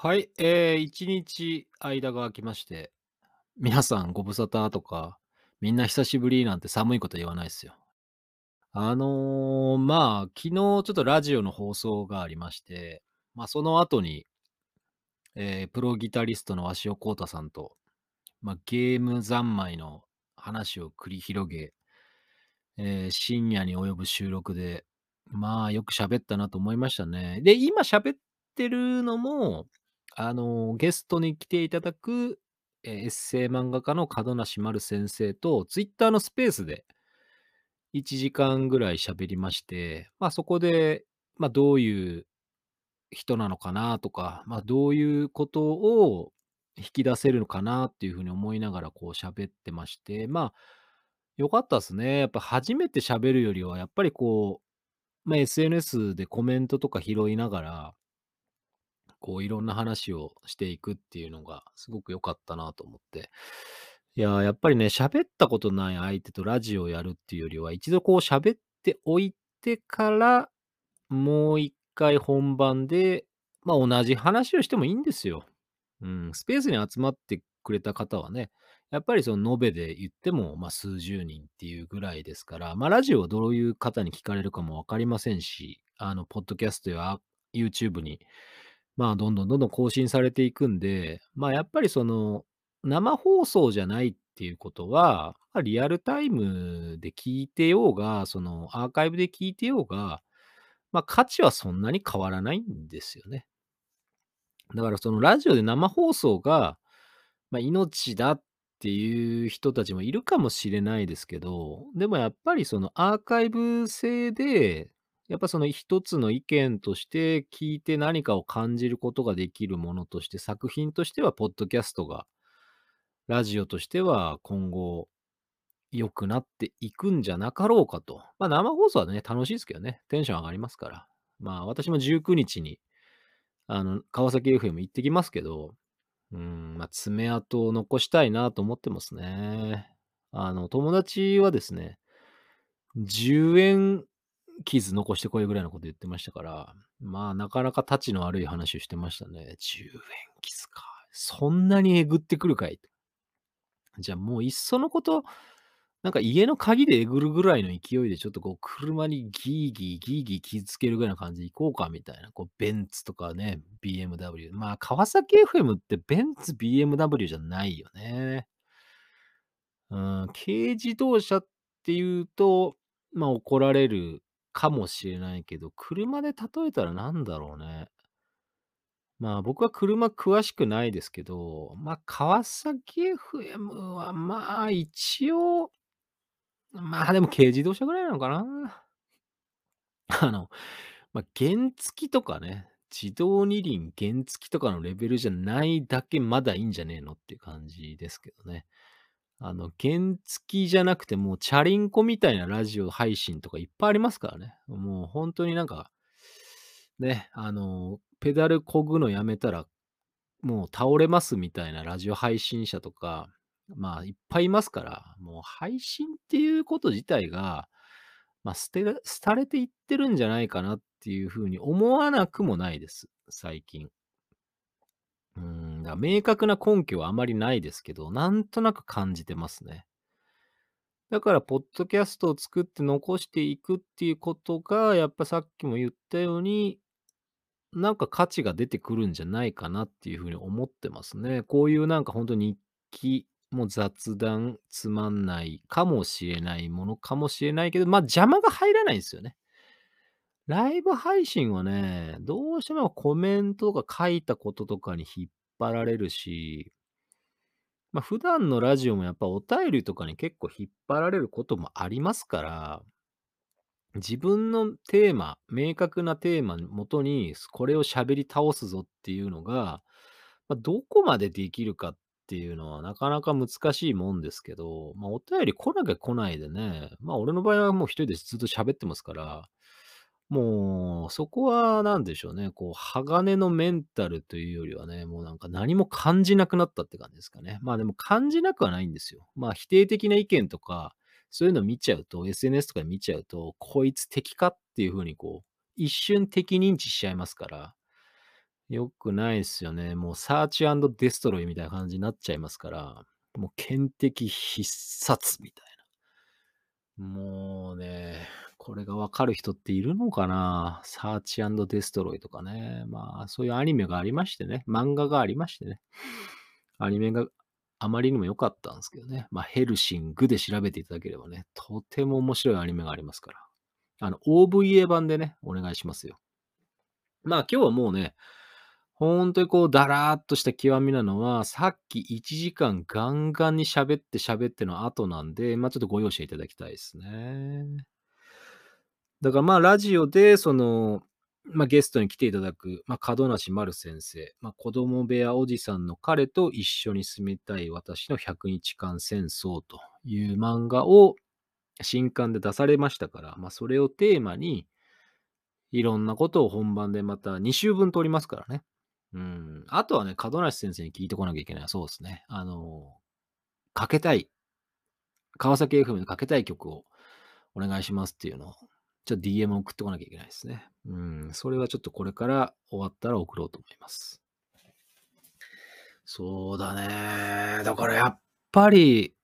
はい、えー、一日間が空きまして、皆さんご無沙汰とか、みんな久しぶりなんて寒いこと言わないですよ。あのー、まあ、昨日ちょっとラジオの放送がありまして、まあ、その後に、えー、プロギタリストの鷲尾幸太さんと、まあ、ゲーム三昧の話を繰り広げ、えー、深夜に及ぶ収録で、まあ、よく喋ったなと思いましたね。で、今喋ってるのも、あの、ゲストに来ていただく、えーエッセイ漫画家の角梨丸先生と、ツイッターのスペースで1時間ぐらい喋りまして、まあ、そこで、まあ、どういう人なのかなとか、まあ、どういうことを引き出せるのかなっていうふうに思いながらこう喋ってまして、まあ、良かったですね。やっぱ初めて喋るよりは、やっぱりこう、まあ、SNS でコメントとか拾いながら、こういろんな話をしていくっていうのがすごく良かったなと思って。いや、やっぱりね、喋ったことない相手とラジオをやるっていうよりは、一度こう喋っておいてから、もう一回本番で、まあ同じ話をしてもいいんですよ。うん、スペースに集まってくれた方はね、やっぱりその延べで言っても、まあ数十人っていうぐらいですから、まあラジオはどういう方に聞かれるかもわかりませんし、あの、ポッドキャストや YouTube にまあ、どんどんどんどん更新されていくんで、まあ、やっぱりその、生放送じゃないっていうことは、まあ、リアルタイムで聞いてようが、そのアーカイブで聞いてようが、まあ、価値はそんなに変わらないんですよね。だからそのラジオで生放送が、まあ、命だっていう人たちもいるかもしれないですけど、でもやっぱりそのアーカイブ制で、やっぱその一つの意見として聞いて何かを感じることができるものとして、作品としてはポッドキャストが、ラジオとしては今後良くなっていくんじゃなかろうかと。まあ生放送はね、楽しいですけどね、テンション上がりますから。まあ私も19日に、あの、川崎 FM 行ってきますけど、うん、まあ、爪痕を残したいなと思ってますね。あの、友達はですね、10円傷残してこいぐらいのこと言ってましたから、まあ、なかなかタチの悪い話をしてましたね。10円傷か。そんなにえぐってくるかい？じゃあもういっそのこと、なんか家の鍵でえぐるぐらいの勢いでちょっとこう車にギーギーギーギー傷つけるぐらいな感じで行こうかみたいな。こうベンツとかね、BMW。まあ川崎 FM ってベンツ BMW じゃないよね。うん、軽自動車っていうと、まあ怒られるかもしれないけど、車で例えたらなんだろうね。まあ僕は車詳しくないですけど、まあ川崎 FM はまあ一応、まあでも軽自動車ぐらいなのかな。あの、まあ原付とかね、自動二輪原付とかのレベルじゃないだけまだいいんじゃねえのっていう感じですけどね。あの、原付きじゃなくてもうチャリンコみたいなラジオ配信とかいっぱいありますからね。もう本当になんか、ね、あの、ペダル漕ぐのやめたらもう倒れますみたいなラジオ配信者とか、まあ、いっぱいいますから、もう配信っていうこと自体が、まあ、捨て廃れていってるんじゃないかなっていうふうに思わなくもないです、最近。うん、だから明確な根拠はあまりないですけど、なんとなく感じてますね。だから、ポッドキャストを作って残していくっていうことが、やっぱさっきも言ったように、なんか価値が出てくるんじゃないかなっていうふうに思ってますね。こういうなんか本当に日記、も雑談、つまんないかもしれないものかもしれないけど、まあ、邪魔が入らないんですよね。ライブ配信はね、どうしてもコメントとか書いたこととかに引っ張られるし、ま、普段のラジオもやっぱお便りとかに結構引っ張られることもありますから自分のテーマ、明確なテーマのもとに、これを喋り倒すぞっていうのが、まあ、どこまでできるかっていうのはなかなか難しいもんですけど、まあ、お便り来なきゃ来ないでね、まあ、俺の場合はもう一人でずっと喋ってますから、もう、そこはなんでしょうね、こう、鋼のメンタルというよりはね、もうなんか何も感じなくなったって感じですかね。まあでも感じなくはないんですよ。まあ否定的な意見とか、そういうの見ちゃうと、SNS とか見ちゃうと、こいつ敵かっていう風にこう、一瞬敵認知しちゃいますから、良くないっすよね。もうサーチデストロイみたいな感じになっちゃいますから、もう検敵必殺みたいな。もうね、これがわかる人っているのかな？サーチデストロイとかね。まあ、そういうアニメがありましてね。漫画がありましてね。アニメがあまりにも良かったんですけどね。まあ、ヘルシングで調べていただければね、とても面白いアニメがありますから。あの、OVA 版でね、お願いしますよ。まあ、今日はもうね、ほんとにこう、だらーっとした極みなのは、さっき1時間ガンガンに喋って喋っての後なんで、まあ、ちょっとご容赦いただきたいですね。だからまあ、ラジオで、その、まあ、ゲストに来ていただく、まあ、門梨丸先生、まあ、子供部屋おじさんの彼と一緒に住みたい私の100日間戦争という漫画を新刊で出されましたから、まあ、それをテーマに、いろんなことを本番でまた2週分撮りますからね。うん。あとはね、門梨先生に聞いてこなきゃいけない。そうですね。あの、かけたい、川崎 FM でかけたい曲をお願いしますっていうのを、ちょっと DM 送ってこなきゃいけないですね。うん。それはちょっとこれから終わったら送ろうと思います。そうだね。だからやっぱり、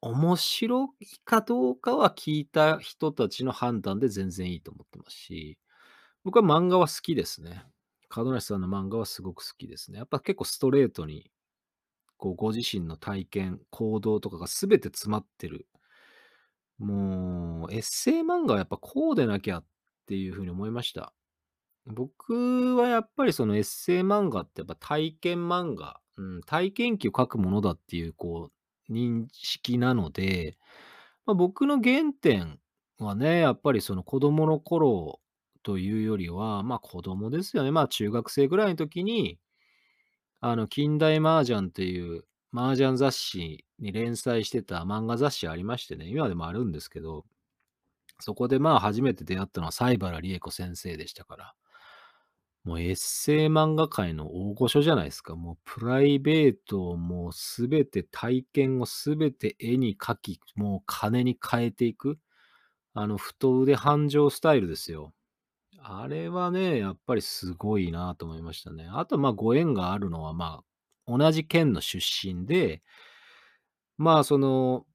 面白いかどうかは聞いた人たちの判断で全然いいと思ってますし、僕は漫画は好きですね。門梨さんの漫画はすごく好きですね。やっぱ結構ストレートに、こう、ご自身の体験、行動とかが全て詰まってる。もう、エッセイ漫画はやっぱこうでなきゃっていうふうに思いました。僕はやっぱりそのエッセイ漫画ってやっぱ体験漫画、うん、体験記を書くものだっていう、こう、認識なので、まあ、僕の原点はね、やっぱりその子供の頃というよりは、まあ子供ですよね。まあ中学生ぐらいの時に、あの、近代麻雀っていう麻雀雑誌に連載してた漫画雑誌ありましてね、今でもあるんですけど、そこでまあ初めて出会ったのは西原理恵子先生でしたから、もうエッセイ漫画界の大御所じゃないですか。もうプライベートをもうすべて体験をすべて絵に描き、もう金に変えていく。あの太腕繁盛スタイルですよ。あれはね、やっぱりすごいなと思いましたね。あと、まあ、ご縁があるのは、まあ、同じ県の出身で、まあ、その、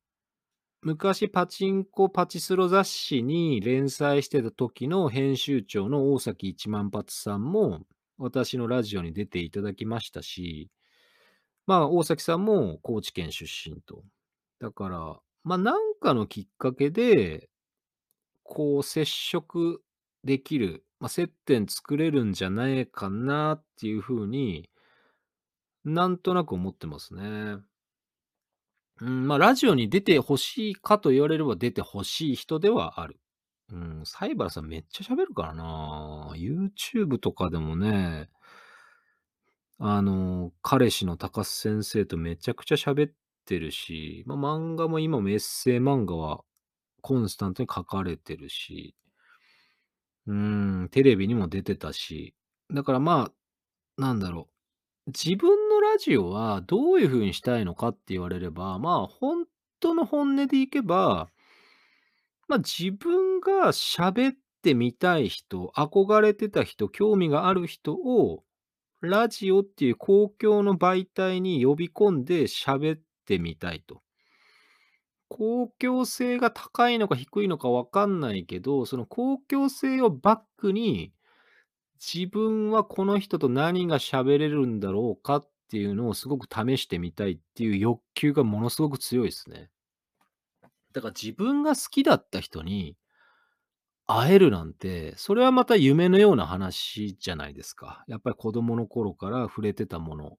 昔パチンコパチスロ雑誌に連載してた時の編集長の大崎一万発さんも、私のラジオに出ていただきましたし、まあ、大崎さんも高知県出身と。だから、まあ、なんかのきっかけで、こう、接触できる、まあ、接点作れるんじゃないかなっていう風に、なんとなく思ってますね。うん、まあ、ラジオに出て欲しいかと言われれば出て欲しい人ではある。うん、サイバラさんめっちゃ喋るからな YouTube とかでもね、あの、彼氏の高須先生とめちゃくちゃ喋ってるし、まあ、漫画も今もエッセイ漫画はコンスタントに書かれてるし、うん、テレビにも出てたし、だからまあ、なんだろう。自分のラジオはどういう風にしたいのかって言われれば、まあ、本当の本音でいけば、まあ、自分が喋ってみたい人、憧れてた人、興味がある人を、ラジオっていう公共の媒体に呼び込んで喋ってみたいと。公共性が高いのか低いのかわかんないけど、その公共性をバックに、自分はこの人と何が喋れるんだろうかっていうのをすごく試してみたいっていう欲求がものすごく強いですね。だから自分が好きだった人に会えるなんて、それはまた夢のような話じゃないですか。やっぱり子供の頃から触れてたもの。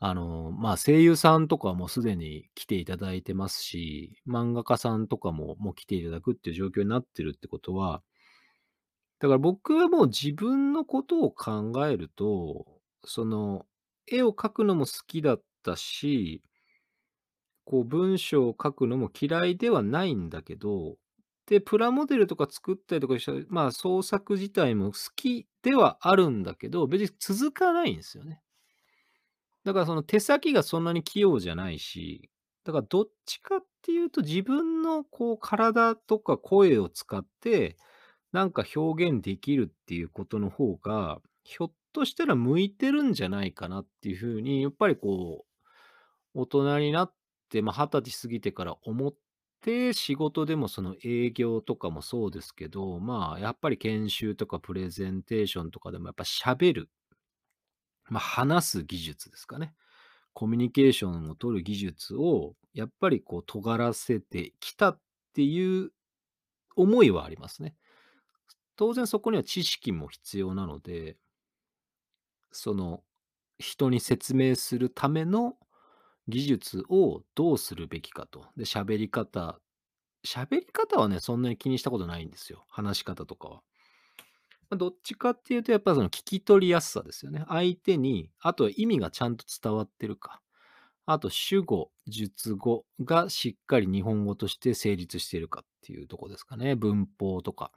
あの、まあ、声優さんとかもすでに来ていただいてますし、漫画家さんとかももう来ていただくっていう状況になってるってことは、だから僕はもう自分のことを考えると、その、絵を描くのも好きだったし、こう文章を書くのも嫌いではないんだけど、で、プラモデルとか作ったりとかしたまあ創作自体も好きではあるんだけど、別に続かないんですよね。だからその手先がそんなに器用じゃないし、だからどっちかっていうと自分のこう体とか声を使ってなんか表現できるっていうことの方が、ひょっとしたら向いてるんじゃないかなっていう風に、やっぱりこう、大人になって、まあ、20歳過ぎてから思って、仕事でもその営業とかもそうですけど、まあ、やっぱり研修とかプレゼンテーションとかでもやっぱ喋る、まあ、話す技術ですかね。コミュニケーションを取る技術を、やっぱりこう尖らせてきたっていう思いはありますね。当然そこには知識も必要なので、その人に説明するための技術をどうするべきかと。で、喋り方。喋り方はね、そんなに気にしたことないんですよ。話し方とかは。ま、どっちかっていうと、やっぱその聞き取りやすさですよね。相手に、あと意味がちゃんと伝わってるか。あと主語、述語がしっかり日本語として成立しているかっていうとこですかね。文法とか。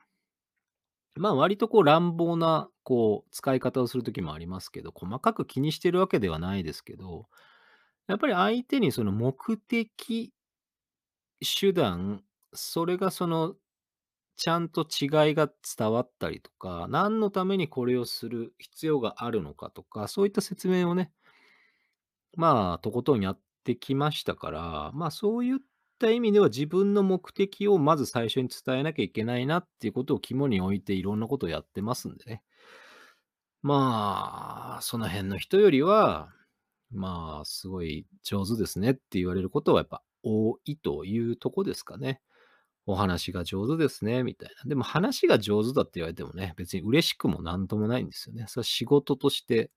まあ、割とこう乱暴な、こう、使い方をする時もありますけど、細かく気にしてるわけではないですけど、やっぱり相手にその目的、手段、それがその、ちゃんと違いが伝わったりとか、何のためにこれをする必要があるのかとか、そういった説明をね、まあ、とことんやってきましたから、まあ、そういっった意味では自分の目的をまず最初に伝えなきゃいけないなっていうことを肝に置いていろんなことをやってますんでね。まあ、その辺の人よりは、まあ、すごい上手ですねって言われることはやっぱ多いというとこですかね。お話が上手ですね、みたいな。でも話が上手だって言われてもね、別に嬉しくもなんともないんですよね。それは仕事として、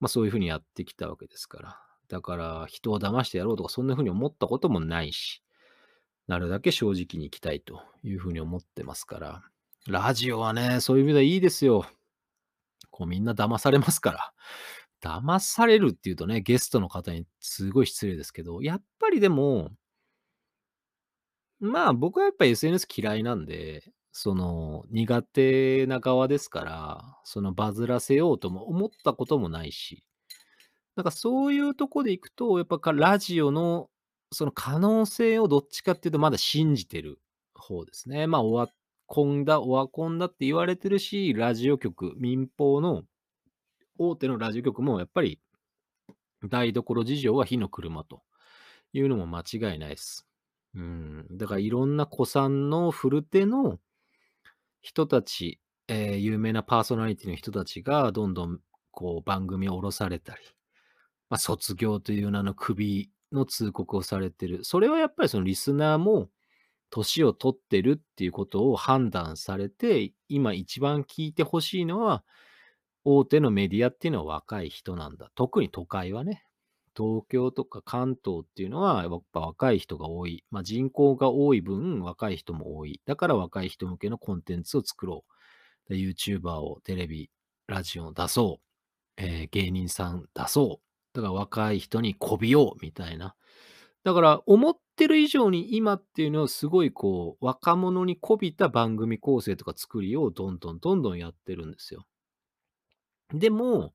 まあそういうふうにやってきたわけですから。だから人を騙してやろうとかそんなふうに思ったこともないし、なるだけ正直に行きたいというふうに思ってますから。ラジオはね、そういう意味ではいいですよ。こうみんな騙されますから。騙されるっていうとね、ゲストの方にすごい失礼ですけど、やっぱりでも、まあ僕はやっぱ SNS 嫌いなんで、その苦手な側ですから、そのバズらせようとも思ったこともないし、なんかそういうとこで行くと、やっぱかラジオのその可能性をどっちかっていうとまだ信じてる方ですね。まあオワコンだ、オワコンだって言われてるし、ラジオ局、民放の大手のラジオ局もやっぱり台所事情は火の車というのも間違いないです。うん。だからいろんな古参の古手の人たち、えー有名なパーソナリティの人たちがどんどんこう番組を下ろされたり、まあ、卒業という名の首の通告をされてる。それはやっぱりそのリスナーも年を取ってるっていうことを判断されて、今一番聞いてほしいのは、大手のメディアっていうのは若い人なんだ。特に都会はね。東京とか関東っていうのは、やっぱ若い人が多い。まあ、人口が多い分、若い人も多い。だから若い人向けのコンテンツを作ろう。YouTuber をテレビ、ラジオを出そう。えー芸人さん出そう。だから若い人に媚びようみたいな。だから思ってる以上に今っていうのはすごいこう若者に媚びた番組構成とか作りをどんどんどんどんやってるんですよ。でも、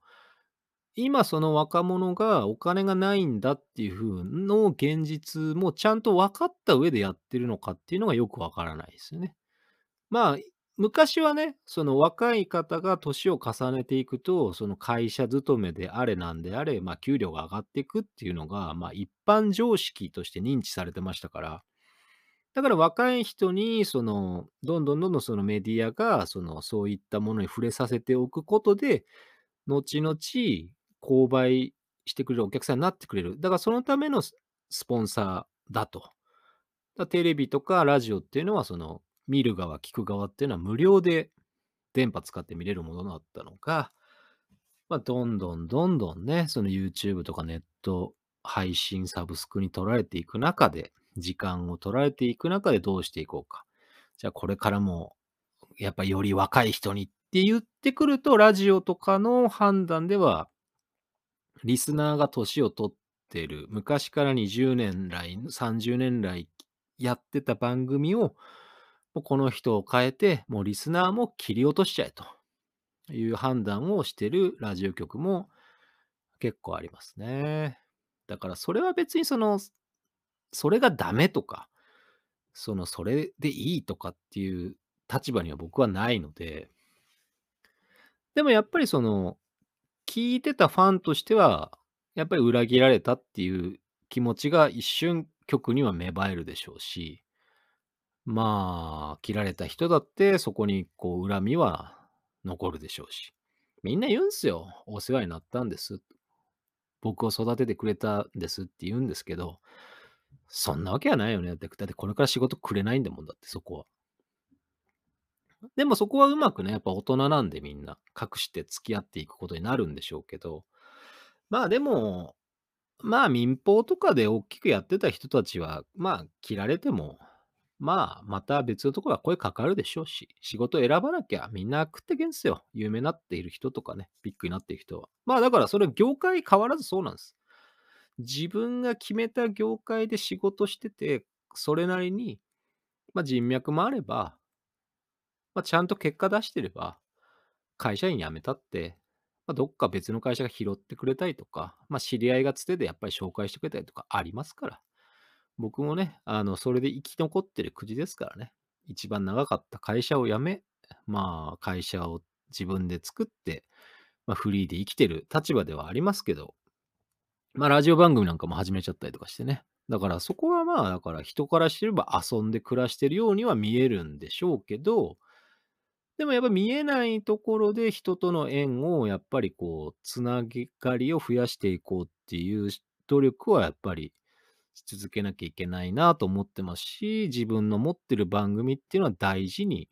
今その若者がお金がないんだっていう風の現実もちゃんと分かった上でやってるのかっていうのがよくわからないですよね。まあ、昔はね、その若い方が年を重ねていくと、その会社勤めであれなんであれ、まあ給料が上がっていくっていうのが、まあ一般常識として認知されてましたから、だから若い人に、その、どんどんどんどんそのメディアが、その、そういったものに触れさせておくことで、後々、購買してくれるお客さんになってくれる。だからそのためのスポンサーだと。だテレビとかラジオっていうのは、その、見る側、聞く側っていうのは無料で電波使って見れるものだったのが、まあ、どんどんどんどんね、その YouTube とかネット配信サブスクに取られていく中で、時間を取られていく中でどうしていこうか。じゃあこれからも、やっぱより若い人にって言ってくると、ラジオとかの判断では、リスナーが年を取ってる、昔から20年来、30年来やってた番組を、もうこの人を変えて、もうリスナーも切り落としちゃえという判断をしてるラジオ局も結構ありますね。だからそれは別にその、それがダメとか、その、それでいいとかっていう立場には僕はないので、でもやっぱりその、聞いてたファンとしては、やっぱり裏切られたっていう気持ちが一瞬曲には芽生えるでしょうし、まあ、切られた人だってそこにこう恨みは残るでしょうし。みんな言うんすよ。お世話になったんです。僕を育ててくれたんですって言うんですけど、そんなわけはないよね。だってだってこれから仕事くれないんだもんだって、そこは。でもそこはうまくね、やっぱ大人なんでみんな隠して付き合っていくことになるんでしょうけど、まあでも、まあ民放とかで大きくやってた人たちは、まあ切られても、まあまた別のところは声かかるでしょうし、仕事選ばなきゃみんな食ってけんすよ。有名になっている人とかね、ビッグになっている人は。まあだからそれ業界変わらずそうなんです。自分が決めた業界で仕事してて、それなりに、まあ人脈もあれば、まあ、ちゃんと結果出してれば、会社員辞めたって、まあ、どっか別の会社が拾ってくれたりとか、まあ、知り合いがつてでやっぱり紹介してくれたりとかありますから。僕もね、あの、それで生き残ってるくじですからね。一番長かった会社を辞め、まあ、会社を自分で作って、まあ、フリーで生きてる立場ではありますけど、まあ、ラジオ番組なんかも始めちゃったりとかしてね。だからそこはまあ、だから人からしてれば遊んで暮らしてるようには見えるんでしょうけど、でもやっぱ見えないところで人との縁をやっぱりこう、つながりを増やしていこうっていう努力はやっぱりし続けなきゃいけないなと思ってますし、自分の持ってる番組っていうのは大事に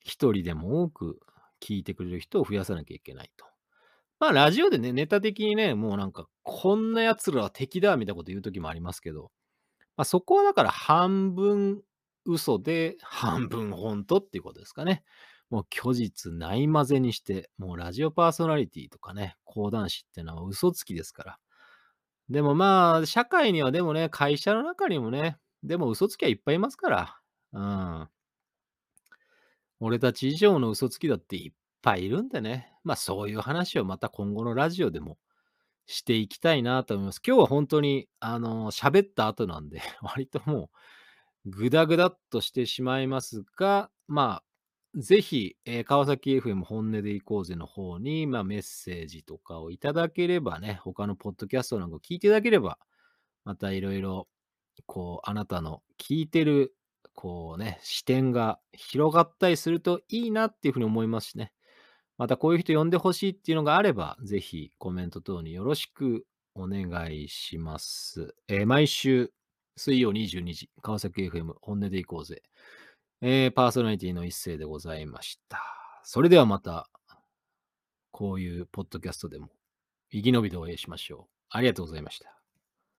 一人でも多く聞いてくれる人を増やさなきゃいけないと。まあラジオでね、ネタ的にね、もうなんかこんな奴らは敵だみたいなこと言う時もありますけど、まあそこはだから半分嘘で半分本当っていうことですかね。もう虚実ない混ぜにして、もうラジオパーソナリティとかね、講談師っていうのは嘘つきですから。でもまあ、社会にはでもね、会社の中にもね、でも嘘つきはいっぱいいますから。うん。俺たち以上の嘘つきだっていっぱいいるんでね。まあそういう話をまた今後のラジオでもしていきたいなと思います。今日は本当に、あの、喋った後なんで、割ともう、ぐだぐだっとしてしまいますが、まあ、ぜひ、えー、川崎 FM 本音で行こうぜの方に、まあ、メッセージとかをいただければね、他のポッドキャストなんか聞いていただければ、またいろいろ、こう、あなたの聞いてる、こうね、視点が広がったりするといいなっていうふうに思いますしね。またこういう人呼んでほしいっていうのがあれば、ぜひコメント等によろしくお願いします。えー、毎週水曜22時、川崎 FM 本音で行こうぜ。えー、パーソナリティの一世でございました。それではまた、こういうポッドキャストでも生き延びてお会いしましょう。ありがとうございました。